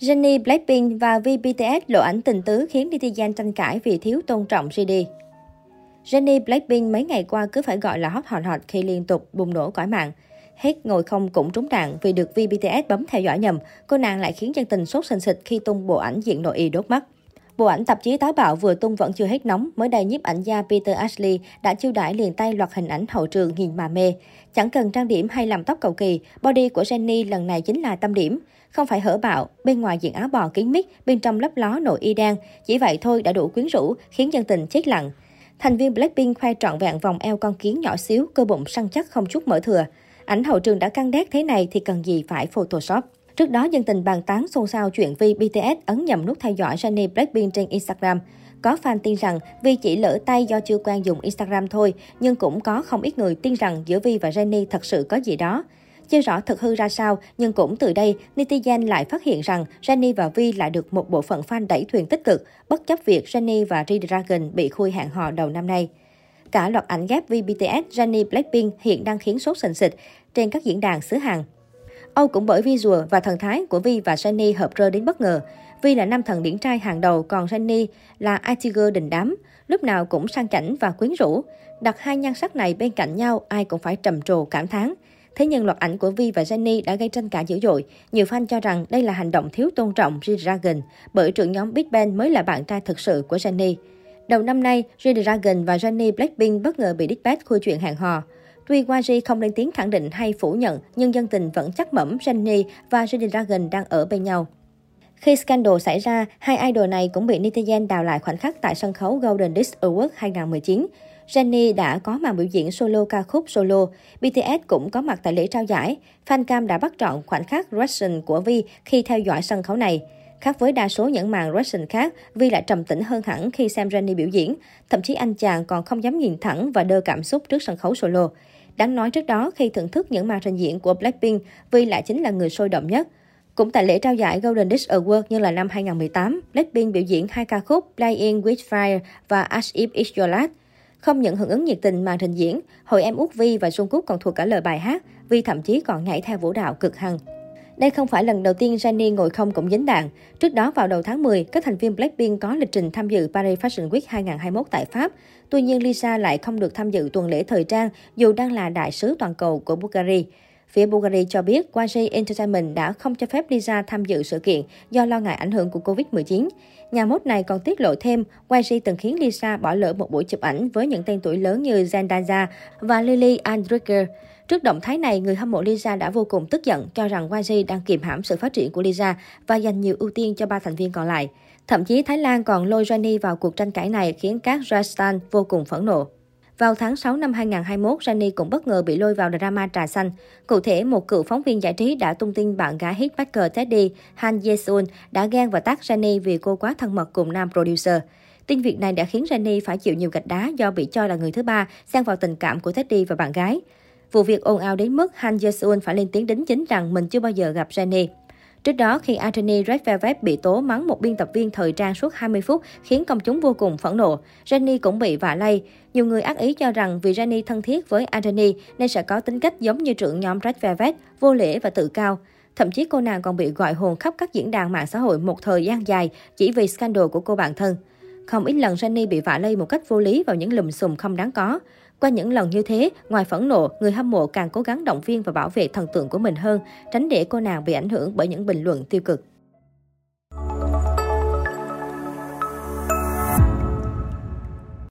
Jennie Blackpink và VBTS lộ ảnh tình tứ khiến netizen tranh cãi vì thiếu tôn trọng GD. Jennie Blackpink mấy ngày qua cứ phải gọi là hot hòn hot khi liên tục bùng nổ cõi mạng. Hết ngồi không cũng trúng đạn vì được VBTS bấm theo dõi nhầm, cô nàng lại khiến dân tình sốt sình sịch khi tung bộ ảnh diện nội y đốt mắt. Bộ ảnh tạp chí táo bạo vừa tung vẫn chưa hết nóng, mới đây nhiếp ảnh gia Peter Ashley đã chiêu đãi liền tay loạt hình ảnh hậu trường nhìn mà mê. Chẳng cần trang điểm hay làm tóc cầu kỳ, body của Jenny lần này chính là tâm điểm. Không phải hở bạo, bên ngoài diện áo bò kín mít, bên trong lấp ló nội y đen. Chỉ vậy thôi đã đủ quyến rũ, khiến dân tình chết lặng. Thành viên Blackpink khoe trọn vẹn vòng eo con kiến nhỏ xíu, cơ bụng săn chắc không chút mỡ thừa. Ảnh hậu trường đã căng đét thế này thì cần gì phải Photoshop. Trước đó, dân tình bàn tán xôn xao chuyện Vi BTS ấn nhầm nút theo dõi Jennie Blackpink trên Instagram. Có fan tin rằng Vi chỉ lỡ tay do chưa quen dùng Instagram thôi, nhưng cũng có không ít người tin rằng giữa Vi và Jennie thật sự có gì đó. Chưa rõ thực hư ra sao, nhưng cũng từ đây, netizen lại phát hiện rằng Jennie và Vi lại được một bộ phận fan đẩy thuyền tích cực, bất chấp việc Jennie và G-Dragon bị khui hẹn hò đầu năm nay. Cả loạt ảnh ghép Vi BTS, Jennie Blackpink hiện đang khiến sốt sình sịch trên các diễn đàn xứ hàng. Âu cũng bởi vi rùa và thần thái của Vi và Sunny hợp rơ đến bất ngờ. Vi là nam thần điển trai hàng đầu, còn Sunny là IT girl đình đám, lúc nào cũng sang chảnh và quyến rũ. Đặt hai nhan sắc này bên cạnh nhau, ai cũng phải trầm trồ cảm thán. Thế nhưng loạt ảnh của Vi và Jenny đã gây tranh cãi dữ dội. Nhiều fan cho rằng đây là hành động thiếu tôn trọng G-Dragon, bởi trưởng nhóm Big Bang mới là bạn trai thực sự của Jenny. Đầu năm nay, G-Dragon và Jenny Blackpink bất ngờ bị Dispatch khui chuyện hẹn hò. Tuy YG không lên tiếng khẳng định hay phủ nhận, nhưng dân tình vẫn chắc mẩm Jennie và G-Dragon đang ở bên nhau. Khi scandal xảy ra, hai idol này cũng bị netizen đào lại khoảnh khắc tại sân khấu Golden Disc Awards 2019. Jennie đã có màn biểu diễn solo ca khúc solo. BTS cũng có mặt tại lễ trao giải. Fancam đã bắt trọn khoảnh khắc reaction của Vi khi theo dõi sân khấu này. Khác với đa số những màn reaction khác, Vi lại trầm tĩnh hơn hẳn khi xem Jennie biểu diễn. Thậm chí anh chàng còn không dám nhìn thẳng và đơ cảm xúc trước sân khấu solo. Đáng nói trước đó, khi thưởng thức những màn trình diễn của Blackpink, Vi lại chính là người sôi động nhất. Cũng tại lễ trao giải Golden Disc Award như là năm 2018, Blackpink biểu diễn hai ca khúc Playing with Fire và As If It's Your Last. Không nhận hưởng ứng nhiệt tình màn trình diễn, hội em Út Vi và Jungkook còn thuộc cả lời bài hát, Vi thậm chí còn nhảy theo vũ đạo cực hăng. Đây không phải lần đầu tiên Jennie ngồi không cũng dính đạn. Trước đó vào đầu tháng 10, các thành viên Blackpink có lịch trình tham dự Paris Fashion Week 2021 tại Pháp. Tuy nhiên Lisa lại không được tham dự tuần lễ thời trang dù đang là đại sứ toàn cầu của Bulgaria. Phía Bulgaria cho biết YG Entertainment đã không cho phép Lisa tham dự sự kiện do lo ngại ảnh hưởng của Covid-19. Nhà mốt này còn tiết lộ thêm, YG từng khiến Lisa bỏ lỡ một buổi chụp ảnh với những tên tuổi lớn như Zendaya và Lily Andricker. Trước động thái này, người hâm mộ Lisa đã vô cùng tức giận, cho rằng YG đang kiềm hãm sự phát triển của Lisa và dành nhiều ưu tiên cho ba thành viên còn lại. Thậm chí Thái Lan còn lôi Johnny vào cuộc tranh cãi này khiến các Rajasthan vô cùng phẫn nộ. Vào tháng 6 năm 2021, Jennie cũng bất ngờ bị lôi vào drama trà xanh. Cụ thể, một cựu phóng viên giải trí đã tung tin bạn gái hitmaker Teddy Han Ye-sun đã ghen và tác Jennie vì cô quá thân mật cùng nam producer. Tin việc này đã khiến Jennie phải chịu nhiều gạch đá do bị cho là người thứ ba xen vào tình cảm của Teddy và bạn gái. Vụ việc ồn ào đến mức Han Ye-sun phải lên tiếng đính chính rằng mình chưa bao giờ gặp Jennie. Trước đó, khi Anthony Red Velvet bị tố mắng một biên tập viên thời trang suốt 20 phút khiến công chúng vô cùng phẫn nộ, Jennie cũng bị vạ lây. Nhiều người ác ý cho rằng vì Jennie thân thiết với Anthony nên sẽ có tính cách giống như trưởng nhóm Red Velvet, vô lễ và tự cao. Thậm chí cô nàng còn bị gọi hồn khắp các diễn đàn mạng xã hội một thời gian dài chỉ vì scandal của cô bạn thân. Không ít lần Jennie bị vạ lây một cách vô lý vào những lùm xùm không đáng có. Qua những lần như thế, ngoài phẫn nộ, người hâm mộ càng cố gắng động viên và bảo vệ thần tượng của mình hơn, tránh để cô nàng bị ảnh hưởng bởi những bình luận tiêu cực.